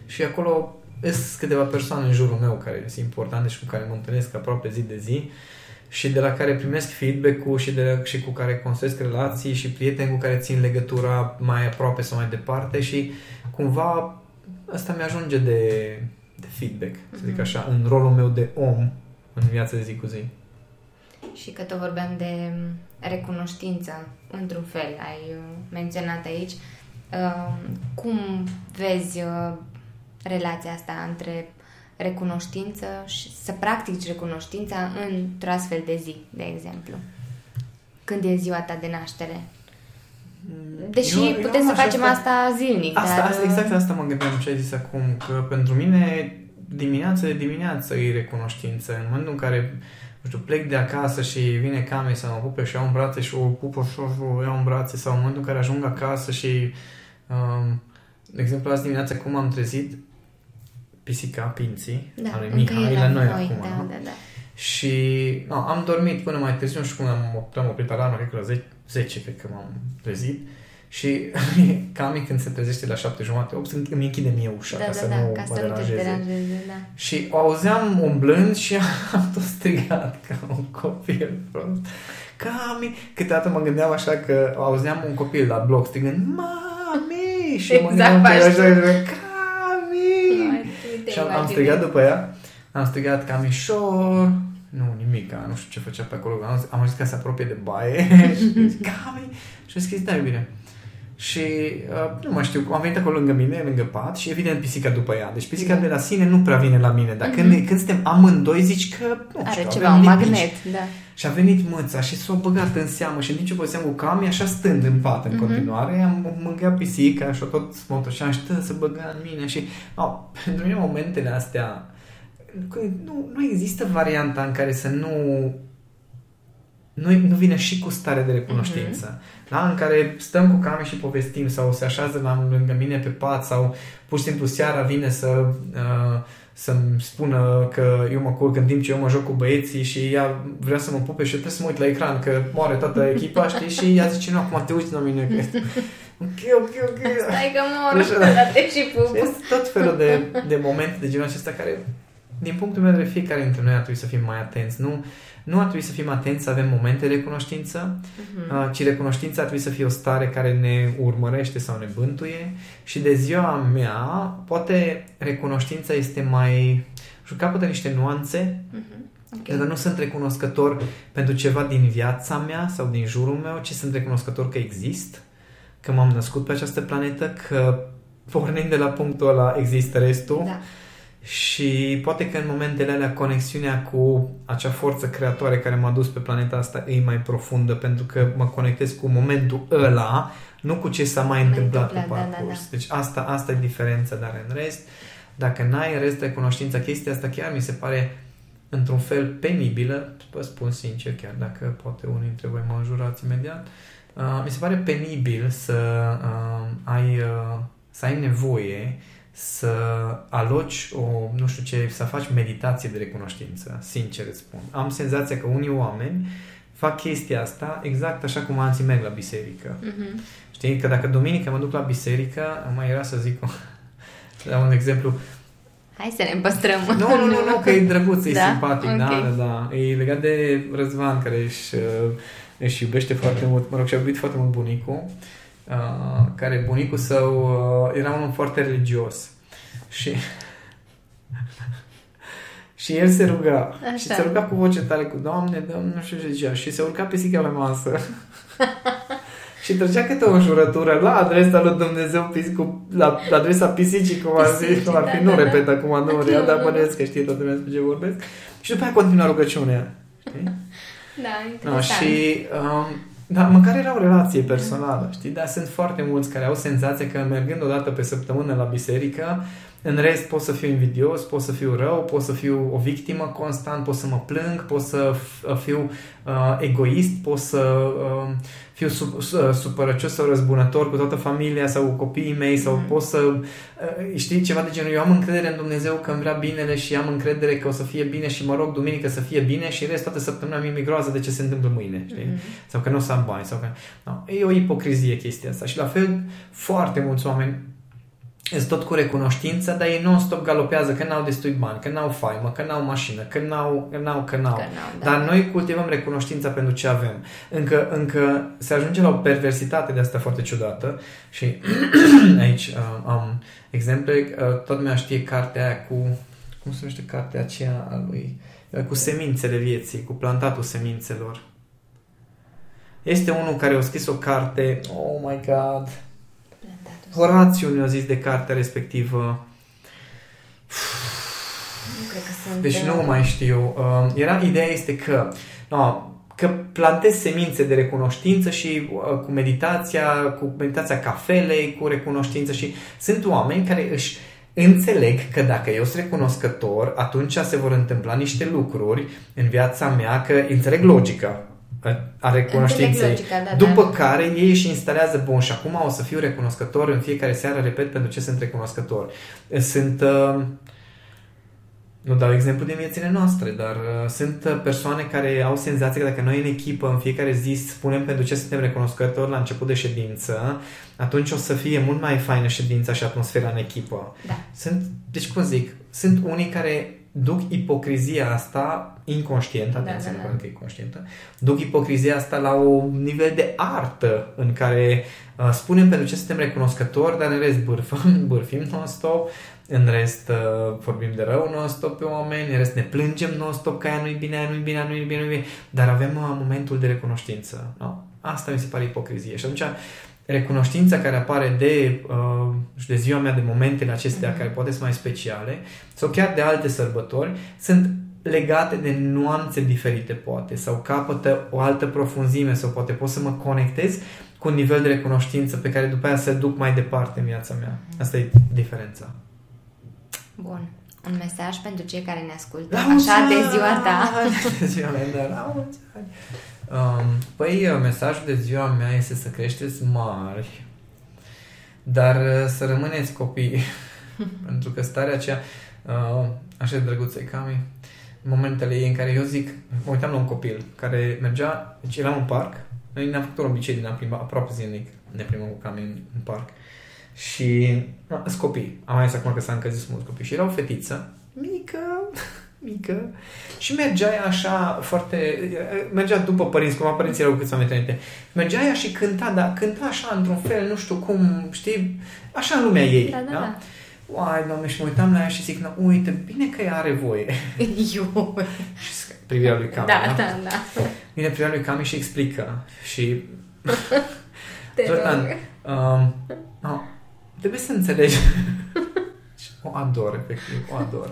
și acolo sunt câteva persoane în jurul meu care sunt importante și cu care mă întâlnesc aproape zi de zi și de la care primesc feedback-ul și, de, și cu care construiesc relații și prieteni cu care țin legătura mai aproape sau mai departe și cumva asta mi-ajunge de, de feedback, să zic Mhm. așa, în rolul meu de om în viața de zi cu zi. Și că tot vorbeam de recunoștință, într-un fel, ai uh, menționat aici. Uh, Cum vezi uh, relația asta între recunoștință și să practici recunoștința într-o astfel de zi, de exemplu? Când e ziua ta de naștere? Deși eu, putem eu să facem asta, asta zilnic. Asta, dar... asta, exact asta mă gândeam ce ai zis acum, că pentru mine dimineața de dimineață e recunoștință. În momentul în care nu știu, plec de acasă și vine Cami să mă pupe și iau în brațe și o pupă și o iau în brațe sau în momentul în care ajung acasă și um, de exemplu azi dimineața cum am trezit pisica, Pinții, da, al lui Mihai, la noi, noi acum. Da, da, da. Și no, am dormit până mai târziu, nu știu cum am, am oprit alarma, cred că la 10, 10 cred că m-am trezit. Și (laughs) Cami când se trezește la șapte jumate, 8, îmi închide mie ușa da, ca da, să da, nu ca mă să deranjeze. Nu te deranjeze da. Și o auzeam umblând și (laughs) am tot strigat ca un copil prost. Cami! Câteodată mă gândeam așa că auzeam un copil la bloc strigând Mami! Și exact, mă gândeam că așa, Cami! și am, am strigat după ea, am strigat Camișor, nu, nimic, nu știu ce făcea pe acolo. Am, am zis că se apropie de baie (laughs) și zis, Cami! Și a scris, da, iubire. Și uh, nu mai știu, am venit acolo lângă mine, lângă pat și evident pisica după ea. Deci pisica mm. de la sine nu prea vine la mine, dar mm-hmm. când, când suntem amândoi zici că nu Are știu, ceva, un magnet, da. Și a venit mâța și s-a băgat în seamă și în timp ce povesteam cu Cami, așa stând în pat în mm-hmm. continuare, am mâncat pisica și tot smotoșeam și să băga în mine și oh, pentru mine momentele astea nu, nu există varianta în care să nu nu, nu vine și cu stare de recunoștință. Mm-hmm. Da? În care stăm cu Cami și povestim sau se așează la, lângă mine pe pat sau pur și simplu seara vine să uh, să-mi spună că eu mă culc în timp ce eu mă joc cu băieții și ea vrea să mă pupe și eu trebuie să mă uit la ecran că moare toată echipa, știi? Și ea zice, nu, acum te uiți la mine că Ok, ok, ok. Stai că mor, dar te și pup. tot felul de, de momente de genul acesta care, din punctul meu de vedere, fiecare dintre noi ar trebui să fim mai atenți. Nu, nu ar trebui să fim atenți să avem momente de recunoștință, uh-huh. ci recunoștința ar trebui să fie o stare care ne urmărește sau ne bântuie și de ziua mea, poate recunoștința este mai... și capătă niște nuanțe, uh-huh. okay. pentru că nu sunt recunoscător pentru ceva din viața mea sau din jurul meu, ci sunt recunoscător că exist, că m-am născut pe această planetă, că pornind de la punctul ăla există restul. Da și poate că în momentele alea conexiunea cu acea forță creatoare care m-a dus pe planeta asta e mai profundă pentru că mă conectez cu momentul ăla, nu cu ce s-a mai întâmplat pe parcurs. Da, da, da. Deci asta, asta e diferența, dar în rest, dacă n-ai în rest recunoștința, chestia asta chiar mi se pare într-un fel penibilă, vă spun sincer, chiar dacă poate unii dintre voi mă înjurați imediat, uh, mi se pare penibil să uh, ai, uh, să ai nevoie să aloci o, nu știu ce, să faci meditație de recunoștință, sincer îți spun. Am senzația că unii oameni fac chestia asta exact așa cum alții merg la biserică. Mm-hmm. Știi? Că dacă duminică mă duc la biserică, mai era să zic (laughs) la un exemplu, Hai să ne păstrăm. Nu, nu, nu, nu că e drăguț, e da? simpatic, okay. da, da, da. E legat de Răzvan, care își, își iubește foarte mult, mă rog, și-a iubit foarte mult bunicul. Uh, Uh, care bunicul său uh, era unul foarte religios și (laughs) și el se ruga Așa. și se ruga cu voce tare cu Doamne, Doamne, nu știu ce zicea și se urca pisica la masă (laughs) și trăgea câte o jurătură la adresa lui Dumnezeu cu, la, la adresa pisicii cum ar fi, cum ar fi da, nu da, repet da. acum, nu rea, dar bănesc că știe toată lumea despre ce vorbesc și după aia continua rugăciunea știi? Da, interesant. No, și um, da, măcar era o relație personală, știi? Dar sunt foarte mulți care au senzația că mergând o dată pe săptămână la biserică, în rest pot să fiu invidios, pot să fiu rău, pot să fiu o victimă constant, pot să mă plâng, pot să fiu uh, egoist, pot să uh, fiu sub, uh, supărăcios sau răzbunător cu toată familia sau cu copiii mei sau mm. pot să uh, știi ceva de genul eu am încredere în Dumnezeu că îmi vrea binele și am încredere că o să fie bine și mă rog duminică să fie bine și rest toată săptămâna mi-e groază de ce se întâmplă mâine știi? Mm. sau că nu o să am bani sau că... No, e o ipocrizie chestia asta și la fel foarte mulți oameni sunt tot cu recunoștință, dar ei non-stop galopează că n-au destui bani, că n-au faimă, că n-au mașină, că n-au, că n-au, că n-au. Că n-au da. Dar noi cultivăm recunoștința pentru ce avem. Încă, încă se ajunge la o perversitate de asta foarte ciudată și (clears throat) aici uh, am exemple, uh, tot mi-a știe cartea aia cu, cum se numește cartea aceea a lui, uh, cu semințele vieții, cu plantatul semințelor. Este unul care a scris o carte, oh my god, Horațiu ne-a zis de cartea respectivă. Nu cred că sunt... Deci nu mai știu. Uh, era, ideea este că no, că plantezi semințe de recunoștință și uh, cu meditația, cu meditația cafelei, cu recunoștință și sunt oameni care își înțeleg că dacă eu sunt recunoscător, atunci se vor întâmpla niște lucruri în viața mea, că înțeleg logica a recunoștinței. Logica, da, După da. care ei își instalează, bun, și acum o să fiu recunoscător în fiecare seară, repet, pentru ce sunt recunoscător. Sunt... Uh, nu dau exemplu din viețile noastre, dar uh, sunt uh, persoane care au senzația că dacă noi în echipă în fiecare zi spunem pentru ce suntem recunoscători la început de ședință, atunci o să fie mult mai faină ședința și atmosfera în echipă. Da. Sunt, deci cum zic, sunt unii care duc ipocrizia asta inconștientă, da, atenție, da, da. că e conștientă, duc ipocrizia asta la un nivel de artă în care uh, spunem pentru ce suntem recunoscători, dar în rest bârfăm, (laughs) bârfim non-stop, în rest uh, vorbim de rău non-stop pe oameni, în rest ne plângem non-stop că aia nu-i bine, aia nu-i bine, aia nu-i bine, nu-i bine, dar avem uh, momentul de recunoștință. No? Asta mi se pare ipocrizie. Și atunci recunoștința care apare de, uh, de ziua mea, de momentele acestea mm-hmm. care poate sunt mai speciale, sau chiar de alte sărbători, sunt legate de nuanțe diferite, poate, sau capătă o altă profunzime, sau poate pot să mă conectez cu un nivel de recunoștință pe care după aia să duc mai departe în viața mea. Asta e diferența. Bun. Un mesaj pentru cei care ne ascultă la așa de ziua ta. (laughs) De ziua mea, da, la mulți ani. Um, păi, uh, mesajul de ziua mea este să creșteți mari, dar uh, să rămâneți copii. (laughs) Pentru că starea aceea, uh, așa de drăguță e Cami, momentele ei în care eu zic, mă uitam la un copil care mergea, deci era în parc, noi ne-am făcut un obicei din a plimba aproape zilnic, ne plimbăm cu Cami în, în parc. Și, na, sunt copii, am mai zis acum că s-a încălzit mulți copii. Și era o fetiță, mică, (laughs) mică și mergea ea așa foarte... Mergea după părinți, cum părinții erau câțiva metri înainte. Mergea ea și cânta, dar cânta așa într-un fel, nu știu cum, știi, așa în lumea ei. Da, da, da? da. Uai, doamne, și mă uitam la ea și zic, uite, bine că ea are voie. (laughs) Eu. și privirea lui Cami, da? Da, da, da. Vine privirea lui Cami și explică. Și... (laughs) Jordan, um, no, trebuie să înțelegi. (laughs) o ador, efectiv, o ador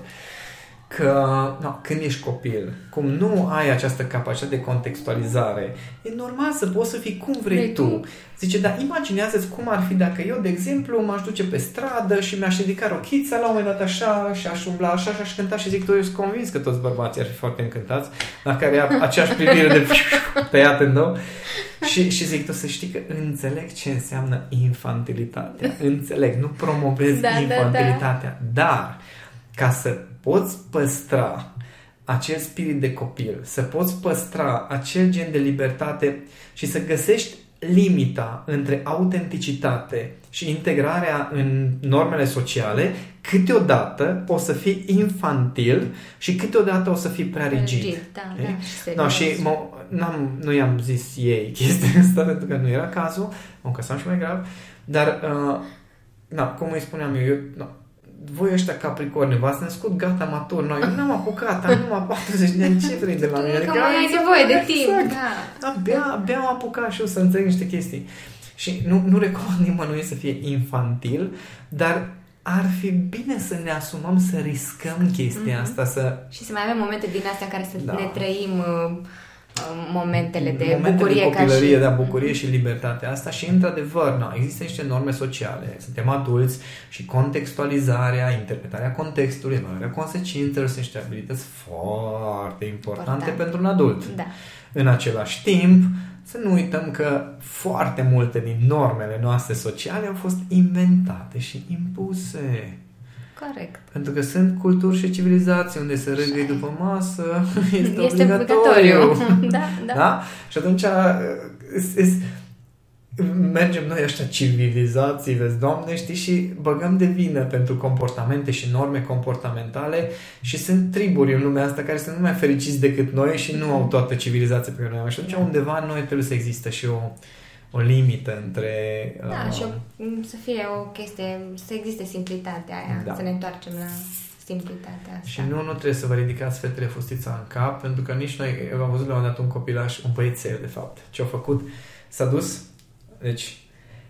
că no, când ești copil, cum nu ai această capacitate de contextualizare, e normal să poți să fii cum vrei, vrei tu. tu. Zice, dar imaginează-ți cum ar fi dacă eu, de exemplu, m-aș duce pe stradă și mi-aș ridica rochița la un moment dat așa și aș umbla așa și aș cânta și zic, tu eu sunt convins că toți bărbații ar fi foarte încântați la care ia aceeași privire de (laughs) tăiat în două. Și, și zic, tu să știi că înțeleg ce înseamnă infantilitatea. Înțeleg, nu promovez da, infantilitatea, da, da. dar ca să poți păstra acel spirit de copil, să poți păstra acel gen de libertate și să găsești limita între autenticitate și integrarea în normele sociale, câteodată o să fii infantil și câteodată o să fii prea rigid. rigid da, da, no, și mă, n-am, nu i-am zis ei chestia (laughs) asta pentru că nu era cazul, mă încăsam și mai grav, dar uh, na, cum îi spuneam eu, eu no, voi ăștia capricorni, v-ați născut gata matur. Noi, eu n-am apucat, am numai 40 de ani, ce vrei de la mine? Adică mai ai nevoie de timp. Exact. Da. Abia, abia am apucat și eu să înțeleg niște chestii. Și nu, nu recomand nimănui să fie infantil, dar ar fi bine să ne asumăm să riscăm chestia mm-hmm. asta. Să... Și să mai avem momente din astea în care să da. ne trăim uh, momentele de Momente bucurie de copilărie, ca și... da, bucurie și libertatea asta și într-adevăr, na, există niște norme sociale, suntem adulți și contextualizarea, interpretarea contextului, evaluarea consecințelor sunt niște abilități foarte importante Important. pentru un adult. Da. În același timp, să nu uităm că foarte multe din normele noastre sociale au fost inventate și impuse. Corect. Pentru că sunt culturi și civilizații unde să râgâi după masă (laughs) este, este obligatoriu. obligatoriu. (laughs) da, (laughs) da. da? Și atunci is, is, mergem noi ăștia civilizații, vezi, Doamne, știi, și băgăm de vină pentru comportamente și norme comportamentale și sunt triburi în lumea asta care sunt mai fericiți decât noi și nu au toată civilizația pe care noi am. Și atunci undeva în noi trebuie să existe și o o limită între... Da, uh, și o, să fie o chestie, să existe simplitatea aia, da. să ne întoarcem la simplitatea asta. Și nu, nu trebuie să vă ridicați fetele fustița în cap, pentru că nici noi, eu am văzut la un dat un copilaș, un băiețel, de fapt, ce a făcut, s-a dus, deci,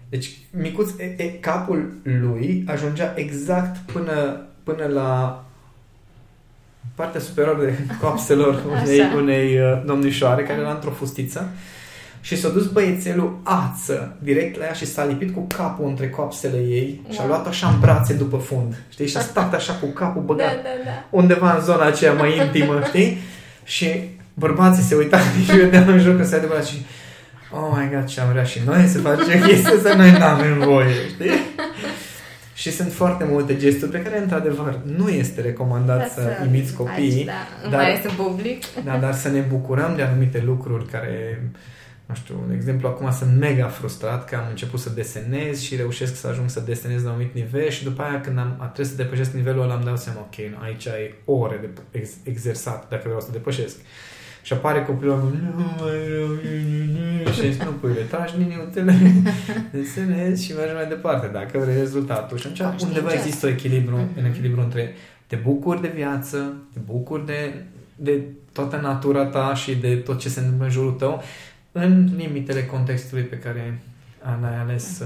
deci micuț, e, e, capul lui ajungea exact până, până la partea superioară de (laughs) coapselor unei, unei uh, domnișoare care era într-o fustiță și s-a dus băiețelul ață direct la ea și s-a lipit cu capul între coapsele ei wow. și a luat așa în brațe după fund, știi? Și a stat așa cu capul (laughs) băgat da, da, da. undeva în zona aceea mai intimă, (laughs) știi? Și bărbații se uitau (laughs) și vedeam în jur că se adevărat și oh my god, ce am vrea și noi să facem chestia să noi n-avem voie, știi? Și sunt foarte multe gesturi pe care, într-adevăr, nu este recomandat da, să, să imiți copiii. Faci, da. dar, mai este în public. Da, dar să ne bucurăm de anumite lucruri care nu știu, de exemplu, acum sunt mega frustrat că am început să desenez și reușesc să ajung să desenez la un anumit nivel și după aia când am, a trebuit să depășesc nivelul ăla am dat seama, ok, nu, aici ai ore de ex, exersat dacă vreau să depășesc. Și apare copilul meu, nu mai și zic, nu puiule, tragi liniutele, desenezi și mergi mai departe dacă vrei rezultatul. Și atunci undeva există o echilibru, mm-hmm. un echilibru între te bucuri de viață, te bucuri de, de toată natura ta și de tot ce se întâmplă în jurul tău, în limitele contextului pe care ai ales să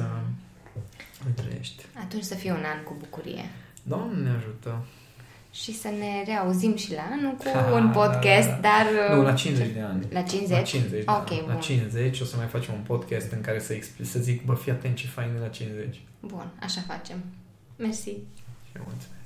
îl trăiești. Atunci să fie un an cu bucurie. Doamne ajută! Și să ne reauzim și la anul cu ha, un podcast, dar... Nu, la 50 de ani. La 50? La 50, Ok, da. La 50 o să mai facem un podcast în care să, expli- să zic, bă, fii atent ce fain la 50. Bun, așa facem. Mersi. Și mulțumesc.